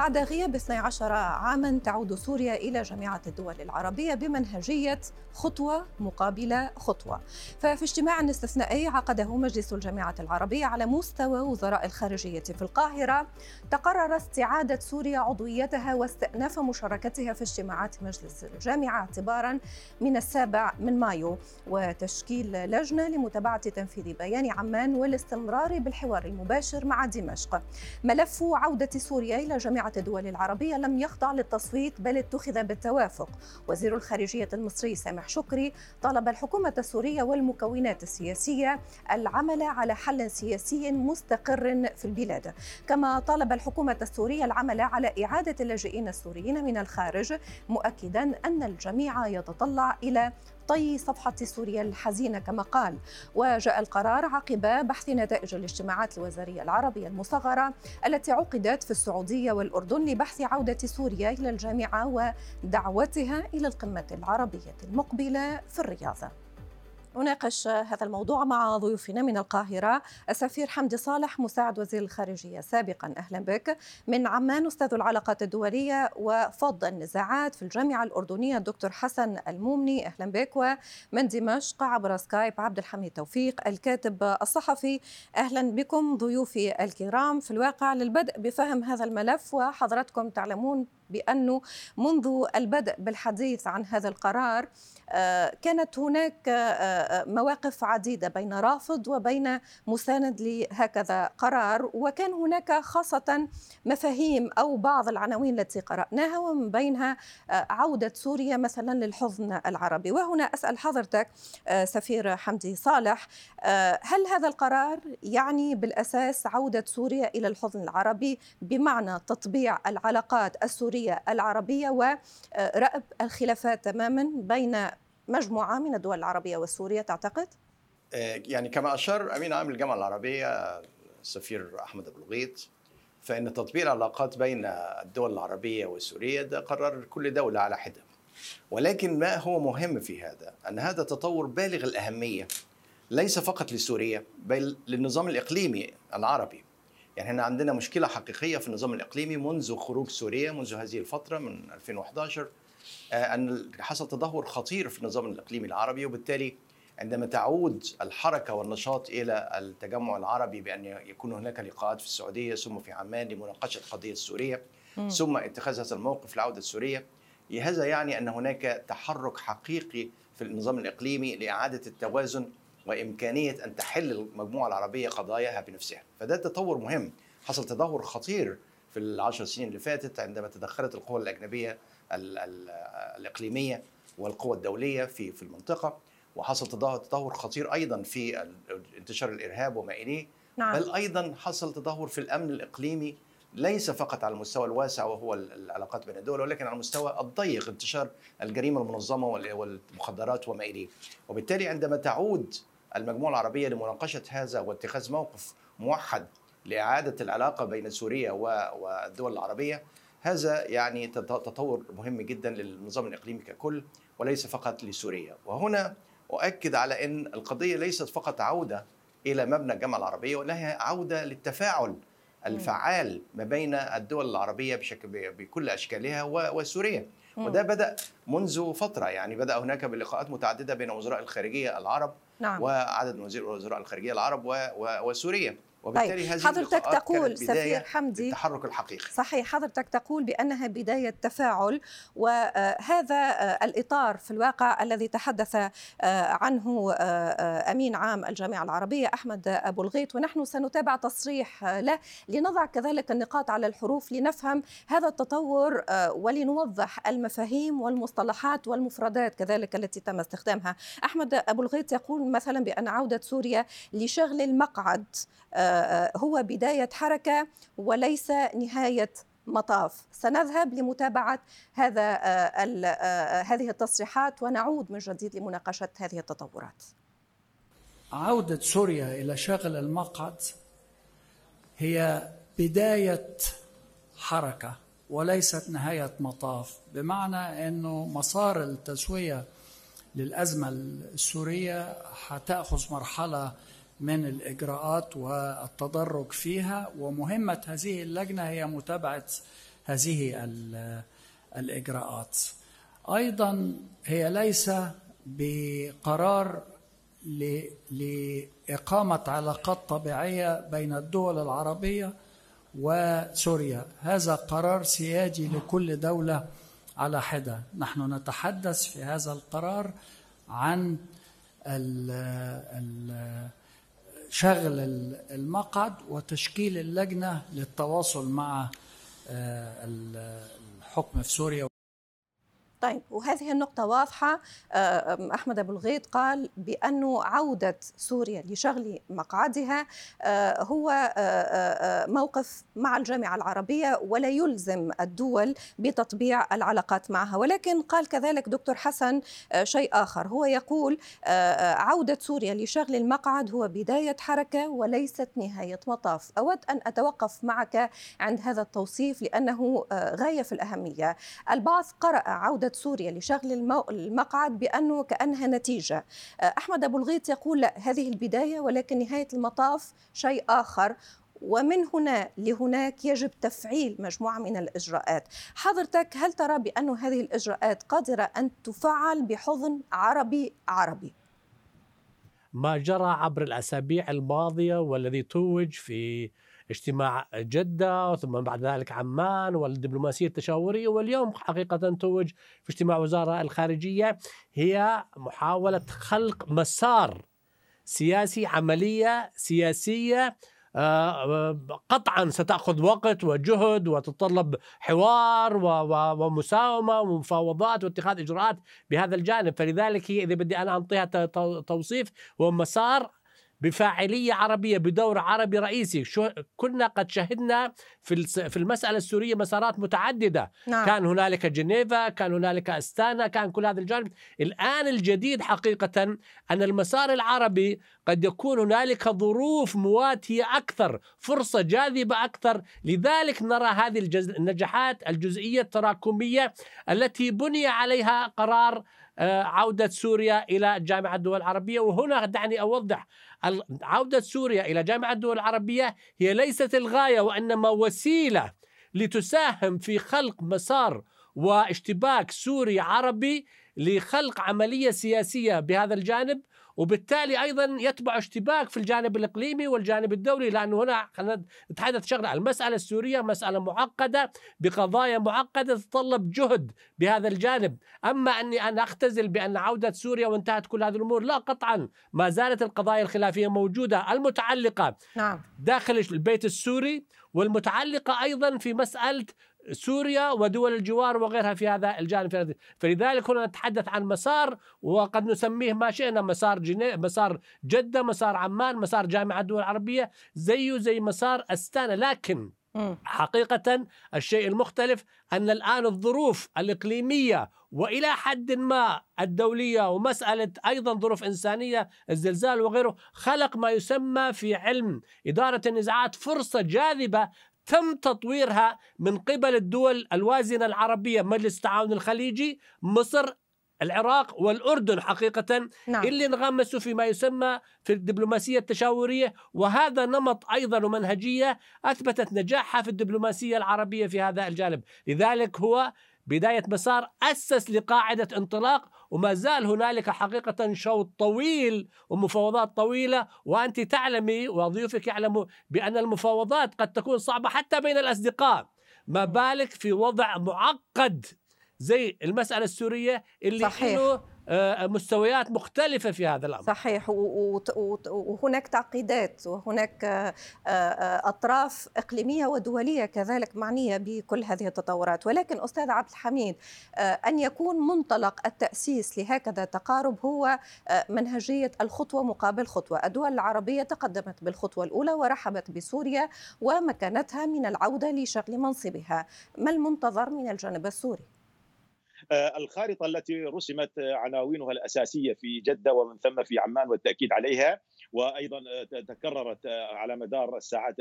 بعد غياب 12 عاما تعود سوريا إلى جامعة الدول العربية بمنهجية خطوة مقابل خطوة. ففي اجتماع استثنائي عقده مجلس الجامعة العربية على مستوى وزراء الخارجية في القاهرة. تقرر استعادة سوريا عضويتها واستئناف مشاركتها في اجتماعات مجلس الجامعة اعتبارا من السابع من مايو. وتشكيل لجنة لمتابعة تنفيذ بيان عمان والاستمرار بالحوار المباشر مع دمشق. ملف عودة سوريا إلى جامعة الدول العربية لم يخضع للتصويت بل اتخذ بالتوافق. وزير الخارجية المصري سامح شكري طالب الحكومة السورية والمكونات السياسية العمل على حل سياسي مستقر في البلاد. كما طالب الحكومة السورية العمل على إعادة اللاجئين السوريين من الخارج مؤكدا أن الجميع يتطلع إلى طي صفحة سوريا الحزينة كما قال وجاء القرار عقب بحث نتائج الاجتماعات الوزارية العربية المصغرة التي عقدت في السعودية والأردن لبحث عودة سوريا إلى الجامعة ودعوتها إلى القمة العربية المقبلة في الرياض. نناقش هذا الموضوع مع ضيوفنا من القاهرة. السفير حمدي صالح مساعد وزير الخارجية سابقا. أهلا بك. من عمان أستاذ العلاقات الدولية وفض النزاعات في الجامعة الأردنية الدكتور حسن المومني. أهلا بك. ومن دمشق عبر سكايب عبد الحميد توفيق الكاتب الصحفي. أهلا بكم ضيوفي الكرام. في الواقع للبدء بفهم هذا الملف وحضراتكم تعلمون بأنه منذ البدء بالحديث عن هذا القرار آه، كانت هناك آه، آه، مواقف عديدة بين رافض وبين مساند لهكذا قرار وكان هناك خاصة مفاهيم أو بعض العناوين التي قرأناها ومن بينها عودة سوريا مثلا للحضن العربي. وهنا أسأل حضرتك سفير حمدي صالح هل هذا القرار يعني بالأساس عودة سوريا إلى الحضن العربي؟ بمعنى تطبيع العلاقات السورية السورية العربية ورأب الخلافات تماما بين مجموعة من الدول العربية وسوريا تعتقد؟ آه، يعني كما أشار أمين عام الجامعة العربية السفير أحمد أبو الغيط فإن تطبيق العلاقات بين الدول العربية وسوريا ده قرار كل دولة على حدة. ولكن ما هو مهم في هذا؟ أن هذا تطور بالغ الأهمية ليس فقط لسوريا بل للنظام الإقليمي العربي. يعني إحنا عندنا مشكلة حقيقية في النظام الإقليمي منذ خروج سوريا منذ هذه الفترة من 2011 آه، أن حصل تدهور خطير في النظام الإقليمي العربي وبالتالي عندما تعود الحركة والنشاط إلى التجمع العربي بأن يكون هناك لقاءات في السعودية ثم في عمان لمناقشة القضية السوريه ثم اتخاذ هذا الموقف لعودة السوريه هذا يعني أن هناك تحرك حقيقي في النظام الإقليمي لإعادة التوازن وإمكانية أن تحل المجموعة العربية قضاياها بنفسها. فده تطور مهم. حصل تدهور خطير في العشر سنين اللي فاتت عندما تدخلت القوى الأجنبية الإقليمية والقوى الدولية في في المنطقة. وحصل تدهور خطير أيضا في انتشار الإرهاب وما إليه. نعم. بل أيضا حصل تدهور في الأمن الإقليمي ليس فقط على المستوى الواسع وهو العلاقات بين الدول ولكن على المستوى الضيق انتشار الجريمة المنظمة والمخدرات وما إليه. وبالتالي عندما تعود المجموعة العربية لمناقشة هذا واتخاذ موقف موحد لإعادة العلاقة بين سوريا والدول العربية. هذا يعني تطور مهم جدا للنظام الإقليمي ككل وليس فقط لسوريا. وهنا أؤكد على أن القضية ليست فقط عودة إلى مبنى الجامعة العربية وإنها عودة للتفاعل الفعال ما بين الدول العربية بشكل بكل أشكالها وسوريا. وده بدأ منذ فترة يعني بدأ هناك بلقاءات متعددة بين وزراء الخارجية العرب نعم. وعدد وزراء الخارجية العرب وسوريا وبالتالي طيب. هذه حضرتك تقول سفير حمدي التحرك الحقيقي صحيح حضرتك تقول بأنها بداية تفاعل وهذا الإطار في الواقع الذي تحدث عنه أمين عام الجامعة العربية أحمد أبو الغيط ونحن سنتابع تصريح له لنضع كذلك النقاط على الحروف لنفهم هذا التطور ولنوضح المفاهيم والمصطلحات والمفردات كذلك التي تم استخدامها أحمد أبو الغيط يقول مثلا بأن عودة سوريا لشغل المقعد هو بداية حركة وليس نهاية مطاف. سنذهب لمتابعة هذا آه، آه، هذه التصريحات ونعود من جديد لمناقشة هذه التطورات. عودة سوريا إلى شغل المقعد هي بداية حركة وليست نهاية مطاف بمعنى أنه مسار التسوية للأزمة السورية حتأخذ مرحلة من الإجراءات والتدرج فيها ومهمة هذه اللجنة هي متابعة هذه الإجراءات. أيضا هي ليس بقرار لإقامة علاقات طبيعية بين الدول العربية وسوريا. هذا قرار سيادي لكل دولة على حدة. نحن نتحدث في هذا القرار عن شغل المقعد وتشكيل اللجنة للتواصل مع آه، الحكم في سوريا طيب وهذه النقطة واضحة. آه، أحمد أبو الغيط قال بأنه عودة سوريا لشغل مقعدها آه، هو آه، موقف مع الجامعة العربية ولا يلزم الدول بتطبيع العلاقات معها. ولكن قال كذلك دكتور حسن شيء آخر. هو يقول عودة سوريا لشغل المقعد هو بداية حركة وليست نهاية مطاف. أود أن أتوقف معك عند هذا التوصيف لأنه غاية في الأهمية. البعض قرأ عودة سوريا لشغل المقعد بأنه كأنها نتيجة. آه، أحمد أبو الغيط يقول لا هذه البداية ولكن نهاية المطاف شيء آخر. ومن هنا لهناك يجب تفعيل مجموعة من الإجراءات. حضرتك هل ترى بأن هذه الإجراءات قادرة أن تفعل بحضن عربي عربي؟ ما جرى عبر الأسابيع الماضية والذي توج في اجتماع جدة ثم بعد ذلك عمان والدبلوماسية التشاورية واليوم حقيقة توج في اجتماع وزارة الخارجية هي محاولة خلق مسار سياسي عملية سياسية آه، قطعا ستأخذ وقت وجهد وتتطلب حوار ومساومة ومفاوضات واتخاذ إجراءات بهذا الجانب. فلذلك هي إذا بدي أنا أعطيها توصيف هو مسار بفاعلية عربية بدور عربي رئيسي شو كنا قد شهدنا في في المسألة السورية مسارات متعددة نعم. كان هنالك جنيفا كان هنالك أستانا كان كل هذا الجانب الآن الجديد حقيقة أن المسار العربي قد يكون هنالك ظروف مواتية أكثر فرصة جاذبة أكثر لذلك نرى هذه. النجاحات الجزئية التراكمية التي بني عليها قرار عودة سوريا إلى جامعة الدول العربية. وهنا دعني أوضح عودة سوريا إلى جامعة الدول العربية هي ليست الغاية وإنما وسيلة لتساهم في خلق مسار واشتباك سوري عربي لخلق عملية سياسية بهذا الجانب. وبالتالي أيضا يتبع اشتباك في الجانب الإقليمي والجانب الدولي لأنه هنا خلينا نتحدث شغلة المسألة السورية مسألة معقدة بقضايا معقدة تتطلب جهد بهذا الجانب، أما أني أنا أختزل بأن عودة سوريا وانتهت كل هذه الأمور لا قطعا. ما زالت القضايا الخلافية موجودة. المتعلقة نعم. داخل البيت السوري والمتعلقة أيضا في مسألة سوريا ودول الجوار وغيرها في هذا الجانب فلذلك هنا نتحدث عن مسار وقد نسميه ما شئنا مسار جني... مسار جدة مسار عمان مسار جامعة الدول العربية زيه زي مسار أستانا. لكن حقيقة الشيء المختلف أن الآن الظروف الإقليمية وإلى حد ما الدولية ومسألة أيضا ظروف إنسانية الزلزال وغيره خلق ما يسمى في علم إدارة النزاعات فرصة جاذبة تم تطويرها من قبل الدول الوازنة العربية مجلس التعاون الخليجي مصر العراق والأردن حقيقة نعم. اللي انغمسوا فيما يسمى في الدبلوماسية التشاورية وهذا نمط أيضا ومنهجية أثبتت نجاحها في الدبلوماسية العربية في هذا الجانب لذلك هو بداية مسار أسس لقاعدة انطلاق وما زال هنالك حقيقة شوط طويل ومفاوضات طويلة وأنت تعلمي وضيوفك يعلموا بأن المفاوضات قد تكون صعبة حتى بين الأصدقاء ما بالك في وضع معقد زي المسألة السورية اللي صحيح. له مستويات مختلفة في هذا الأمر. صحيح. وهناك تعقيدات وهناك آه، آه، أطراف إقليمية ودولية كذلك معنية بكل هذه التطورات. ولكن أستاذ عبد الحميد أن يكون منطلق التأسيس لهكذا تقارب هو منهجية الخطوة مقابل خطوة. الدول العربية تقدمت بالخطوة الأولى ورحبت بسوريا ومكانتها من العودة لشغل منصبها. ما المنتظر من الجانب السوري؟ آه، الخارطة التي رسمت عناوينها الأساسية في جدة ومن ثم في عمان والتأكيد عليها وأيضا آه، تكررت على مدار الساعات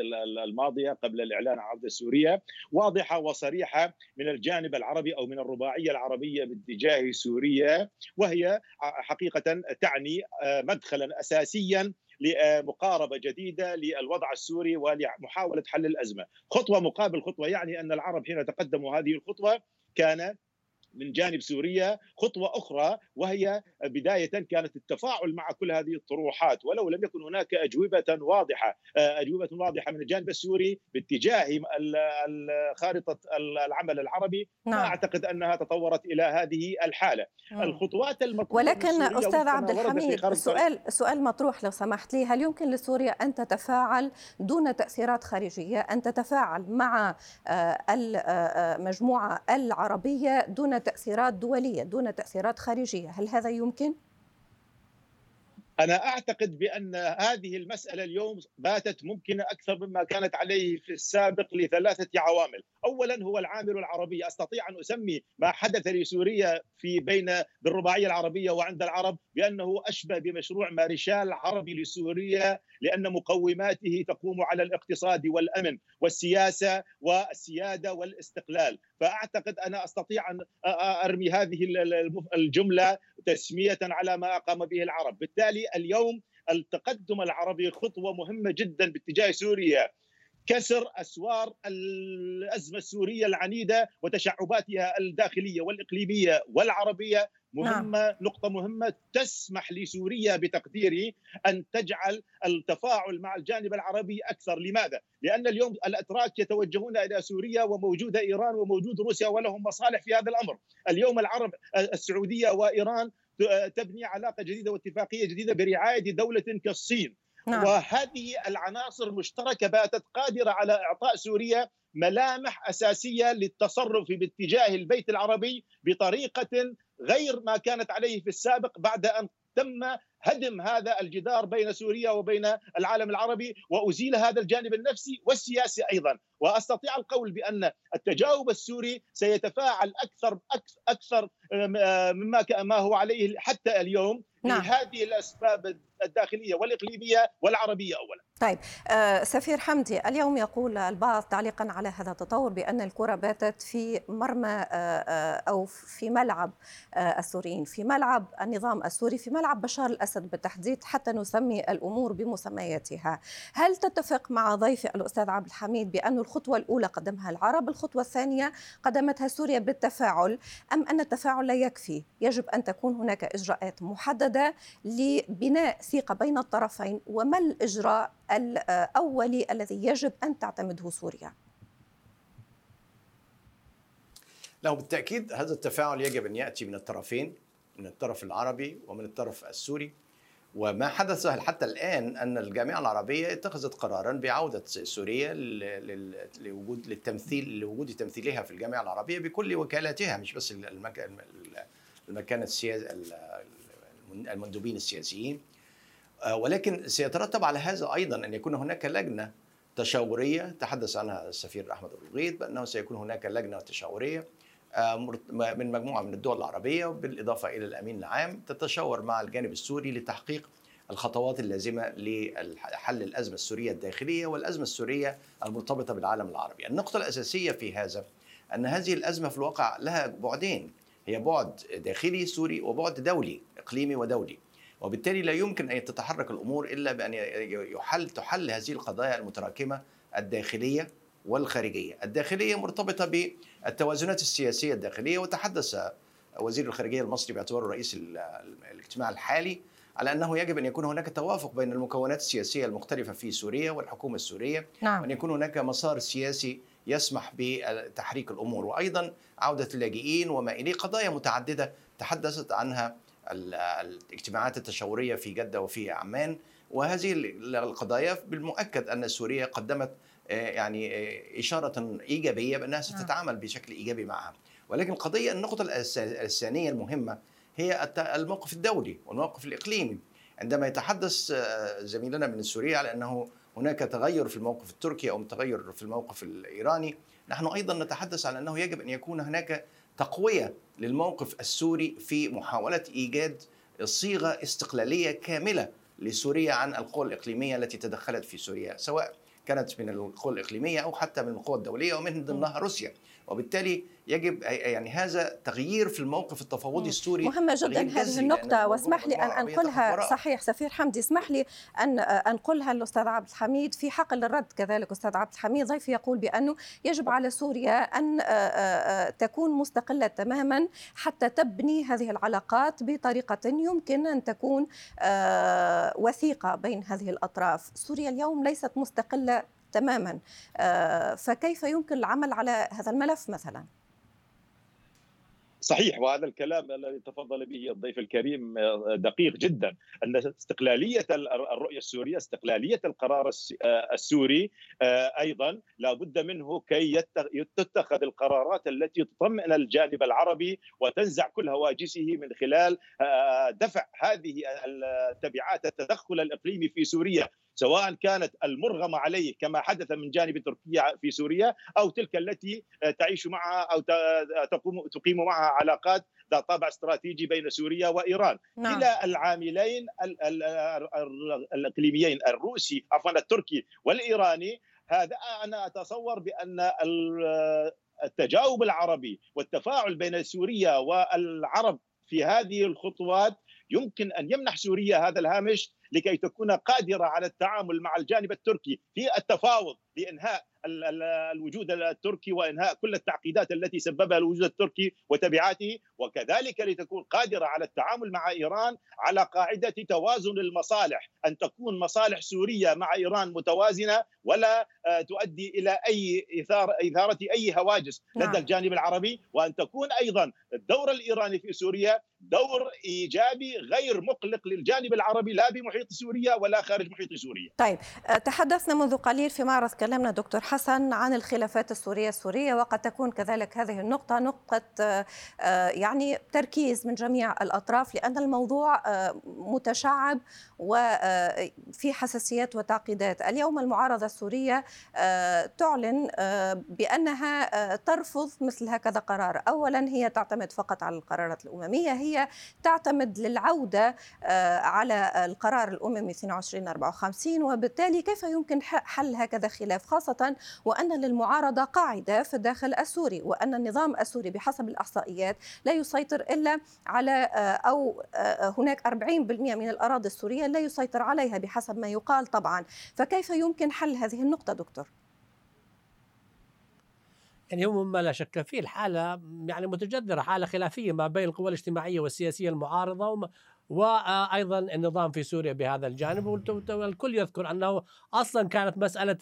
الماضية قبل الإعلان عن عودة سوريا. واضحة وصريحة من الجانب العربي أو من الرباعية العربية باتجاه سوريا وهي حقيقة تعني مدخلا اساسيا لمقاربه جديدة للوضع السوري ولمحاولة حل الأزمة، خطوة مقابل خطوة يعني أن العرب حين تقدموا هذه الخطوة كان من جانب سوريا خطوة أخرى وهي بداية كانت التفاعل مع كل هذه الطروحات ولو لم يكن هناك أجوبة واضحة أجوبة واضحة من الجانب السوري باتجاه خارطة العمل العربي نعم. ما أعتقد أنها تطورت إلى هذه الحالة نعم. الخطوات المطروحة ولكن أستاذ عبد الحميد سؤال سؤال مطروح لو سمحت لي هل يمكن لسوريا أن تتفاعل دون تأثيرات خارجية أن تتفاعل مع آه، المجموعة آه، العربية تأثيرات دولية دون تأثيرات خارجية هل هذا يمكن؟ أنا أعتقد بأن هذه المسألة اليوم باتت ممكنة أكثر مما كانت عليه في السابق لثلاثة عوامل، اولا هو العامل العربي، أستطيع أن أسمي ما حدث لسوريا في بين بالرباعيه العربية وعند العرب بأنه أشبه بمشروع مارشال عربي لسوريا لأن مقوماته تقوم على الاقتصاد والأمن والسياسة والسيادة والاستقلال، فأعتقد أنا أستطيع أن أرمي هذه الجملة تسمية على ما أقام به العرب، بالتالي اليوم التقدم العربي خطوة مهمة جدا باتجاه سوريا. كسر أسوار الأزمة السورية العنيدة وتشعباتها الداخلية والإقليمية والعربية مهمة نعم. نقطة مهمة تسمح لسوريا بتقديري أن تجعل التفاعل مع الجانب العربي أكثر لماذا لأن اليوم الأتراك يتوجهون إلى سوريا وموجوده إيران وموجود روسيا ولهم مصالح في هذا الأمر اليوم العرب السعودية وإيران تبني علاقة جديدة واتفاقية جديدة برعاية دولة كالصين نعم. وهذه العناصر المشتركة باتت قادرة على إعطاء سوريا ملامح أساسية للتصرف باتجاه البيت العربي بطريقة غير ما كانت عليه في السابق بعد أن تم هدم هذا الجدار بين سوريا وبين العالم العربي وأزيل هذا الجانب النفسي والسياسي أيضا وأستطيع القول بأن التجاوب السوري سيتفاعل أكثر أكثر مما ما هو عليه حتى اليوم نعم. لهذه الأسباب الداخلية والإقليمية والعربية اولا. طيب آه سفير حمدي اليوم يقول البعض تعليقا على هذا التطور بأن الكرة باتت في مرمى آه آه أو في ملعب السوريين، في ملعب النظام السوري، في ملعب بشار الأسد بالتحديد حتى نسمي الأمور بمسمياتها. هل تتفق مع ضيفي الأستاذ عبد الحميد بأن الخطوة الأولى قدمها العرب، الخطوة الثانية قدمتها سوريا بالتفاعل أم أن التفاعل لا يكفي؟ يجب أن تكون هناك إجراءات محددة لبناء ثقة بين الطرفين وما الإجراء الأولي الذي يجب أن تعتمده سوريا؟ لا بالتأكيد هذا التفاعل يجب أن يأتي من الطرفين من الطرف العربي ومن الطرف السوري وما حدث حتى الآن أن الجامعة العربية اتخذت قرارا بعودة سوريا لوجود للتمثيل لوجود تمثيلها في الجامعة العربية بكل وكالاتها مش بس المكان السياسي المندوبين السياسيين ولكن سيترتب على هذا أيضا أن يكون هناك لجنة تشاورية تحدث عنها السفير أحمد الغيط بأنه سيكون هناك لجنة تشاورية آه، من مجموعة من الدول العربية بالاضافه إلى الأمين العام تتشاور مع الجانب السوري لتحقيق الخطوات اللازمة لحل الأزمة السورية الداخلية والأزمة السورية المرتبطة بالعالم العربي. النقطة الأساسية في هذا أن هذه الأزمة في الواقع لها بعدين هي بعد داخلي سوري وبعد دولي إقليمي ودولي. وبالتالي لا يمكن أن تتحرك الأمور إلا بأن يحل تحل هذه القضايا المتراكمة الداخلية والخارجية، الداخلية مرتبطة بالتوازنات السياسية الداخلية وتحدث وزير الخارجية المصري باعتباره رئيس الاجتماع الحالي على أنه يجب أن يكون هناك توافق بين المكونات السياسية المختلفة في سوريا والحكومة السورية. نعم. وان يكون هناك مسار سياسي يسمح بتحريك الأمور. وأيضا عودة اللاجئين وما إليه قضايا متعددة تحدثت عنها الاجتماعات التشاورية في جدة وفي عمان وهذه القضايا بالمؤكد أن سوريا قدمت آه، يعني آه، إشارة إيجابية بأنها نعم. ستتعامل بشكل إيجابي معها ولكن القضية النقطة الثانية المهمة هي الموقف الدولي والموقف الإقليمي عندما يتحدث آه، زميلنا من سوريا على أنه هناك تغير في الموقف التركي أو تغير في الموقف الإيراني نحن أيضا نتحدث على أنه يجب أن يكون هناك تقوية للموقف السوري في محاولة إيجاد صيغة استقلالية كاملة لسوريا عن القوى الإقليمية التي تدخلت في سوريا سواء كانت من القوى الإقليمية أو حتى من القوى الدولية ومن ضمنها روسيا. وبالتالي يجب يعني هذا تغيير في الموقف التفاوضي السوري مهمة جدا هذه النقطة. واسمح لي أن أنقلها. صحيح سفير حمدي اسمح لي أن أنقلها للأستاذ عبد الحميد. في حقل الرد كذلك أستاذ عبد الحميد ضيفي يقول بأنه يجب على سوريا أن تكون مستقلة تماما حتى تبني هذه العلاقات بطريقة يمكن أن تكون وثيقة بين هذه الأطراف. سوريا اليوم ليست مستقلة تماما. فكيف يمكن العمل على هذا الملف مثلا؟ صحيح وهذا الكلام الذي تفضل به الضيف الكريم دقيق جدا. أن استقلالية الرؤية السورية استقلالية القرار السوري أيضا لا بد منه كي تتخذ القرارات التي تطمئن الجانب العربي وتنزع كل هواجسه من خلال دفع هذه التبعات التدخل الإقليمي في سوريا. سواء كانت المرغمة عليه كما حدث من جانب تركيا في سوريا أو تلك التي تعيش معها أو تقوم تقيم معها علاقات ذات طابع استراتيجي بين سوريا وإيران. نعم. كلا العاملين الإقليميين الروسي عفوا التركي والإيراني. هذا أنا أتصور بأن التجاوب العربي والتفاعل بين سوريا والعرب في هذه الخطوات يمكن أن يمنح سوريا هذا الهامش. لكي تكون قادرة على التعامل مع الجانب التركي في التفاوض. لإنهاء الوجود التركي وإنهاء كل التعقيدات التي سببها الوجود التركي وتبعاته وكذلك لتكون قادرة على التعامل مع إيران على قاعدة توازن المصالح أن تكون مصالح سوريا مع إيران متوازنة ولا آه، تؤدي إلى أي اثاره إثارة أي هواجس لدى نعم. الجانب العربي وأن تكون أيضا الدور الإيراني في سوريا دور إيجابي غير مقلق للجانب العربي لا بمحيط سوريا ولا خارج محيط سوريا. طيب آه، تحدثنا منذ قليل في معرض تكلمنا دكتور حسن عن الخلافات السورية السورية وقد تكون كذلك هذه النقطة نقطة آه، يعني تركيز من جميع الأطراف لأن الموضوع آه، متشعب وفي حساسيات وتعقيدات. اليوم المعارضة السورية تعلن بأنها ترفض مثل هكذا قرار. أولا هي تعتمد فقط على القرارات الأممية هي تعتمد للعودة على القرار الأممي 2254 وبالتالي كيف يمكن حل هكذا خلاف؟ خاصة وأن للمعارضة قاعدة في الداخل السوري وأن النظام السوري بحسب الإحصائيات لا يسيطر إلا على أو هناك 40% من الأراضي السورية لا يسيطر عليها بحسب ما يقال طبعا فكيف يمكن حل هذه النقطة دكتور؟ يعني هو مما لا شك فيه الحالة يعني متجذرة حالة خلافية ما بين القوى الاجتماعية والسياسية المعارضة وأيضا النظام في سوريا بهذا الجانب. والكل يذكر أنه أصلا كانت مسألة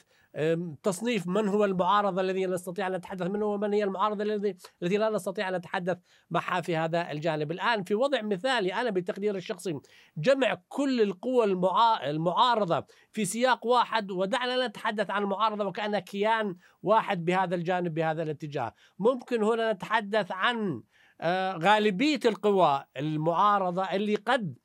تصنيف من هو المعارضه الذي نستطيع أن نتحدث منه ومن هي المعارضه الذي التي لا نستطيع أن نتحدث معها في هذا الجانب. الآن في وضع مثالي أنا بتقدير الشخصي جمع كل القوى المعارضة في سياق واحد ودعنا نتحدث عن المعارضة وكانها كيان واحد بهذا الجانب بهذا الاتجاه. ممكن هنا نتحدث عن غالبية القوى المعارضة اللي قد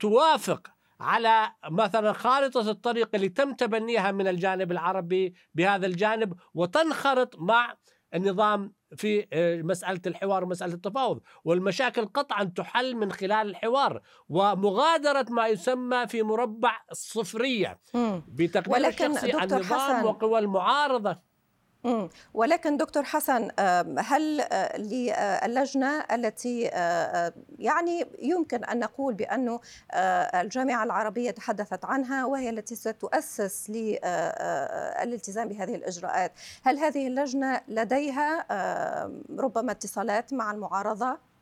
توافق على مثلا خارطة الطريق اللي تم تبنيها من الجانب العربي بهذا الجانب وتنخرط مع النظام في آه، مسألة الحوار ومسألة التفاوض. والمشاكل قطعا تحل من خلال الحوار ومغادرة ما يسمى في مربع الصفرية بتقدير الشخصي النظام وقوى المعارضة. ولكن دكتور حسن هل آه، للجنة التي آه، آه، يعني يمكن أن نقول بأن الجامعة العربية تحدثت عنها وهي التي ستؤسس للالتزام بهذه الإجراءات هل هذه اللجنة لديها ربما اتصالات مع المعارضة؟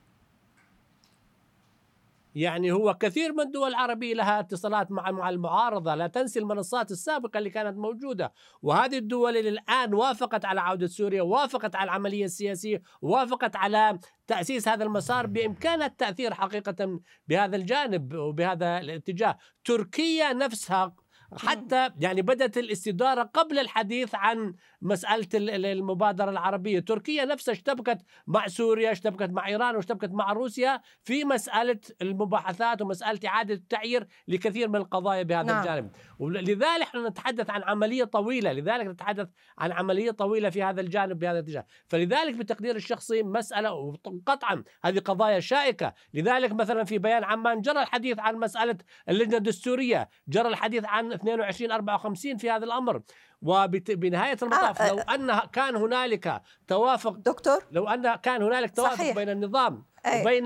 يعني هو كثير من الدول العربية لها اتصالات مع مع المعارضة لا تنسي المنصات السابقة اللي كانت موجودة. وهذه الدول اللي الآن وافقت على عودة سوريا وافقت على العملية السياسية وافقت على تأسيس هذا المسار بإمكانها التأثير حقيقة بهذا الجانب وبهذا الاتجاه. تركيا نفسها حتى يعني بدأت الاستدارة قبل الحديث عن مسألة المبادرة العربية. تركيا نفسها اشتبكت مع سوريا اشتبكت مع إيران واشتبكت مع روسيا في مسألة المباحثات ومسألة إعادة التعيير لكثير من القضايا بهذا نعم. الجانب. ولذلك إحنا نتحدث عن عملية طويلة. لذلك نتحدث عن عملية طويلة في هذا الجانب بهذا الاتجاه. فلذلك بتقدير الشخصي مسألة قطعا هذه قضايا شائكة. لذلك مثلا في بيان عمان جرى الحديث عن مسألة اللجنة الدستورية جرى الحديث عن 22 54 في هذا الأمر وبنهاية المطاف آه لو آه. أن كان هنالك توافق دكتور لو أن كان هنالك توافق صحيح. بين النظام أي. وبين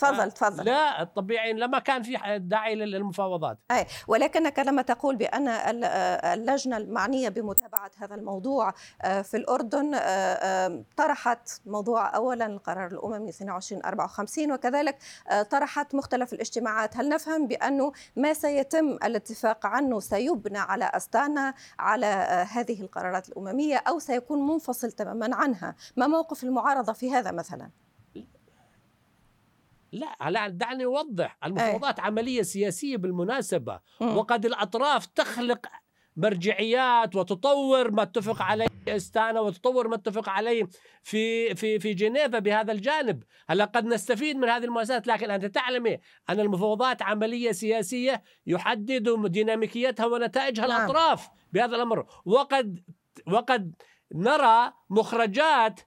تفضل آه، تفضل. لا الطبيعي لما كان في داعي للمفاوضات. أي ولكنك لما تقول بأن آه، اللجنة المعنية بمتابعة هذا الموضوع آه، في الأردن طرحت موضوع أولا القرار الأممي 2254 وكذلك طرحت مختلف الاجتماعات. هل نفهم بأنه ما سيتم الاتفاق عنه سيبنى على أستانا على هذه القرارات الأممية أو سيكون منفصل تماما عنها؟ ما موقف المعارضة في هذا مثلا؟ لا لا دعني أوضح. المفاوضات عملية سياسية بالمناسبة. وقد الأطراف تخلق مرجعيات وتطور ما اتفق عليه إستانا وتطور ما اتفق عليه في في في جنيفا بهذا الجانب، هلا قد نستفيد من هذه المؤسسات لكن أنت تعلمي أن المفاوضات عملية سياسية يحدد ديناميكيتها ونتائجها نعم. الأطراف بهذا الأمر، وقد وقد نرى مخرجات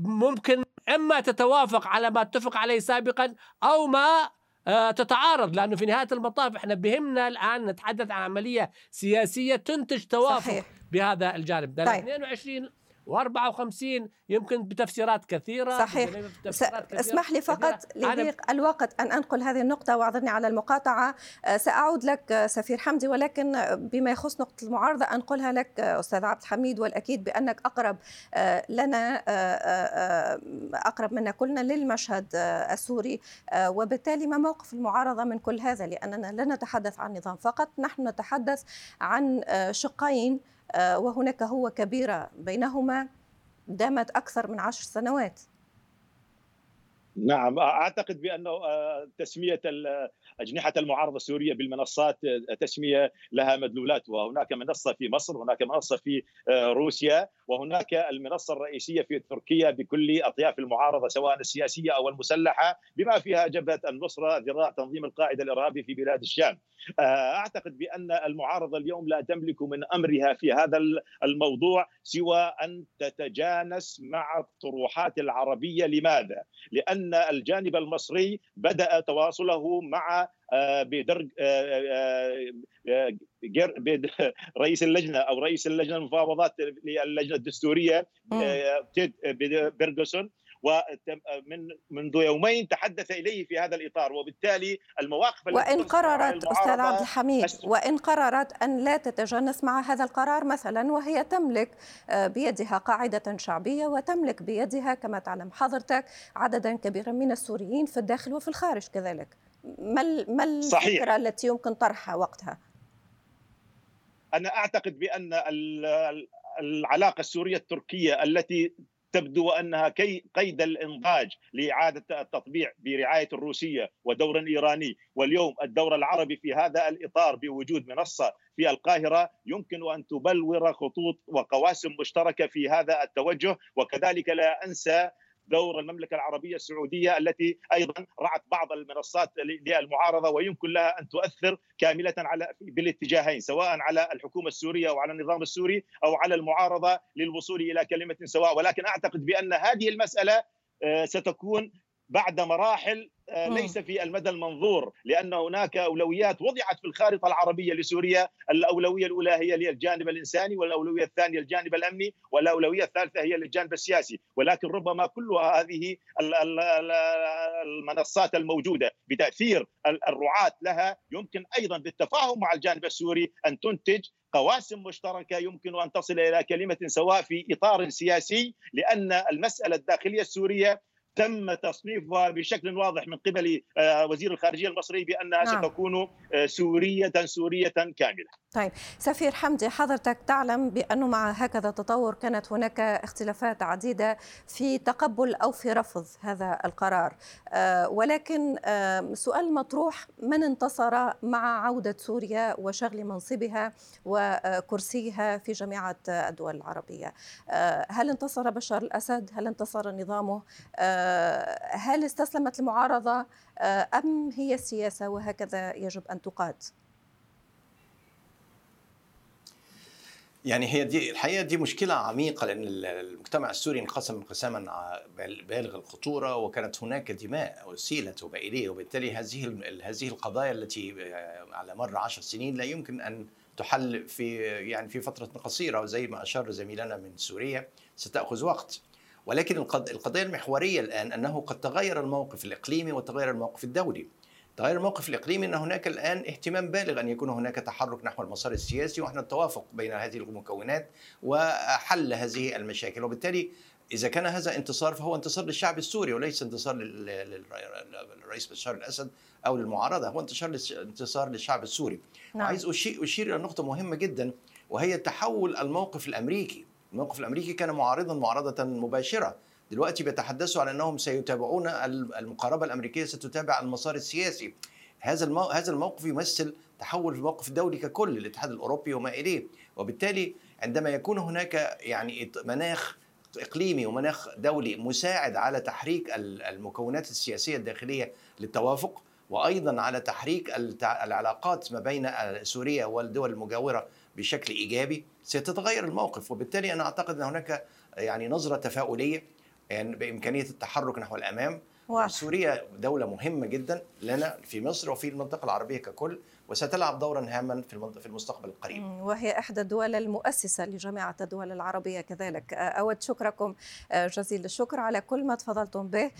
ممكن إما تتوافق على ما اتفق عليه سابقا أو ما آه، تتعارض لأنه في نهاية المطاف إحنا بهمنا الآن نتحدث عن عملية سياسية تنتج توافق صحيح. بهذا الجانب ده طيب. 22 و54 يمكن بتفسيرات كثيرة صحيح. بتفسيرات كثيرة. اسمح لي فقط لضيق الوقت أن أنقل هذه النقطة وأعذرني على المقاطعة. آه، سأعود لك آه، سفير حمدي ولكن بما يخص نقطة المعارضة أنقلها لك أستاذ عبد الحميد والأكيد بأنك أقرب لنا أقرب منا كلنا للمشهد السوري. وبالتالي ما موقف المعارضة من كل هذا؟ لأننا لا نتحدث عن نظام فقط نحن نتحدث عن شقين وهناك هو كبيرة بينهما دامت أكثر من عشر سنوات. نعم أعتقد بأنه آه، تسميه أجنحة المعارضة السورية بالمنصات آه، تسمية لها مدلولات وهناك منصة في مصر هناك منصة في روسيا وهناك المنصة الرئيسية في تركيا بكل أطياف المعارضة سواء السياسية أو المسلحة بما فيها جبهة النصرة ذراع تنظيم القاعده الإرهابي في بلاد الشام. آه، أعتقد بأن المعارضة اليوم لا تملك من أمرها في هذا الموضوع سوى أن تتجانس مع الطروحات العربية لماذا؟ لأن الجانب المصري بدأ تواصله مع آه، بدرج آه، رئيس اللجنة أو رئيس اللجنة المفاوضات للجنه الدستورية تيد بيرغسون. ومن منذ يومين تحدث إليه في هذا الإطار. وبالتالي المواقف وإن قررت أستاذ عبد الحميد وإن قررت أن لا تتجانس مع هذا القرار مثلا وهي تملك آه، بيدها قاعدة شعبية وتملك بيدها كما تعلم حضرتك عددا كبيرا من السوريين في الداخل وفي الخارج كذلك. ما ما الفكرة التي يمكن طرحها وقتها؟ أنا أعتقد بأن العلاقة السورية التركية التي تبدو أنها كي قيد الإنضاج لإعادة التطبيع برعاية الروسية ودور إيراني واليوم الدور العربي في هذا الإطار بوجود منصة في القاهرة يمكن أن تبلور خطوط وقواسم مشتركة في هذا التوجه وكذلك لا أنسى دور المملكة العربية السعودية التي أيضا رعت بعض المنصات للمعارضة ويمكن لها أن تؤثر كاملة على بالاتجاهين سواء على الحكومة السورية أو على النظام السوري أو على المعارضة للوصول إلى كلمة سواء. ولكن أعتقد بأن هذه المسألة آه، ستكون بعد مراحل ليس في المدى المنظور لأن هناك أولويات وضعت في الخارطة العربية لسوريا، الأولوية الأولى هي للجانب الإنساني والأولوية الثانية الجانب الأمني والأولوية الثالثة هي للجانب السياسي، ولكن ربما كل هذه المنصات الموجودة بتأثير الرعاة لها. يمكن أيضا بالتفاهم مع الجانب السوري أن تنتج قواسم مشتركة يمكن أن تصل إلى كلمة سواء في إطار سياسي لأن المسألة الداخلية السورية تم تصنيفها بشكل واضح من قبل آه، وزير الخارجية المصري بأنها نعم. ستكون آه، سورية سورية كاملة طيب سفير حمدي حضرتك تعلم بأنه مع هكذا تطور كانت هناك اختلافات عديدة في تقبل أو في رفض هذا القرار آه، ولكن آه، سؤال مطروح من انتصر مع عودة سوريا وشغل منصبها وكرسيها في جامعة الدول العربية آه، هل انتصر بشار الأسد؟ هل انتصر نظامه؟ هل استسلمت المعارضة أم هي السياسة وهكذا يجب أن تقاد؟ يعني هي دي الحقيقة دي مشكلة عميقة لأن المجتمع السوري انقسم انقساما بالغ الخطورة وكانت هناك دماء اسيلت وما اليه وبالتالي هذه هذه القضايا التي على مر عشر سنين لا يمكن أن تحل في يعني في فترة قصيرة وزي ما أشار زميلنا من سوريا ستأخذ وقت. ولكن القضية المحورية الآن أنه قد تغير الموقف الإقليمي وتغير الموقف الدولي. تغير الموقف الاقليمي إن هناك الآن اهتمام بالغ أن يكون هناك تحرك نحو المسار السياسي ونحن التوافق بين هذه المكونات وحل هذه المشاكل. وبالتالي إذا كان هذا انتصار فهو انتصار للشعب السوري وليس انتصار للرئيس بشار الأسد أو للمعارضة هو انتصار انتصار للشعب السوري. نعم. عايز أشير إلى نقطة مهمة جدا وهي تحول الموقف الأمريكي. الموقف الأمريكي كان معارضا معارضة مباشرة دلوقتي بيتحدثوا على إنهم سيتابعون المقاربة الأمريكية ستتابع المسار السياسي. هذا هذا الموقف يمثل تحول في الموقف الدولي ككل الاتحاد الأوروبي وما إليه. وبالتالي عندما يكون هناك يعني مناخ إقليمي ومناخ دولي مساعد على تحريك المكونات السياسية الداخلية للتوافق وأيضا على تحريك العلاقات ما بين سوريا والدول المجاورة بشكل إيجابي سيتغير الموقف. وبالتالي أنا أعتقد أن هناك يعني نظرة تفاؤلية يعني بإمكانية التحرك نحو الأمام. واضح. سوريا دولة مهمة جدا لنا في مصر وفي المنطقة العربية ككل وستلعب دورا هاما في في المستقبل القريب. وهي إحدى الدول المؤسسة لجامعة الدول العربية كذلك. أود شكركم جزيل الشكر على كل ما تفضلتم به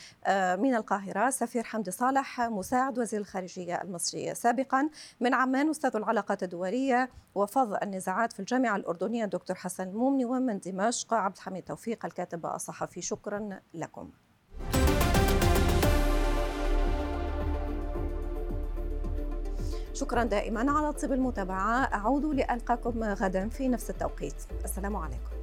من القاهرة سفير حمدي صالح مساعد وزير الخارجية المصرية سابقا من عمان أستاذ العلاقات الدولية وفض النزاعات في الجامعة الأردنية دكتور حسن المومني ومن دمشق عبد الحميد توفيق الكاتب الصحفي شكرا لكم. شكرا دائما على طيب المتابعة. أعود لألقاكم غدا في نفس التوقيت. السلام عليكم.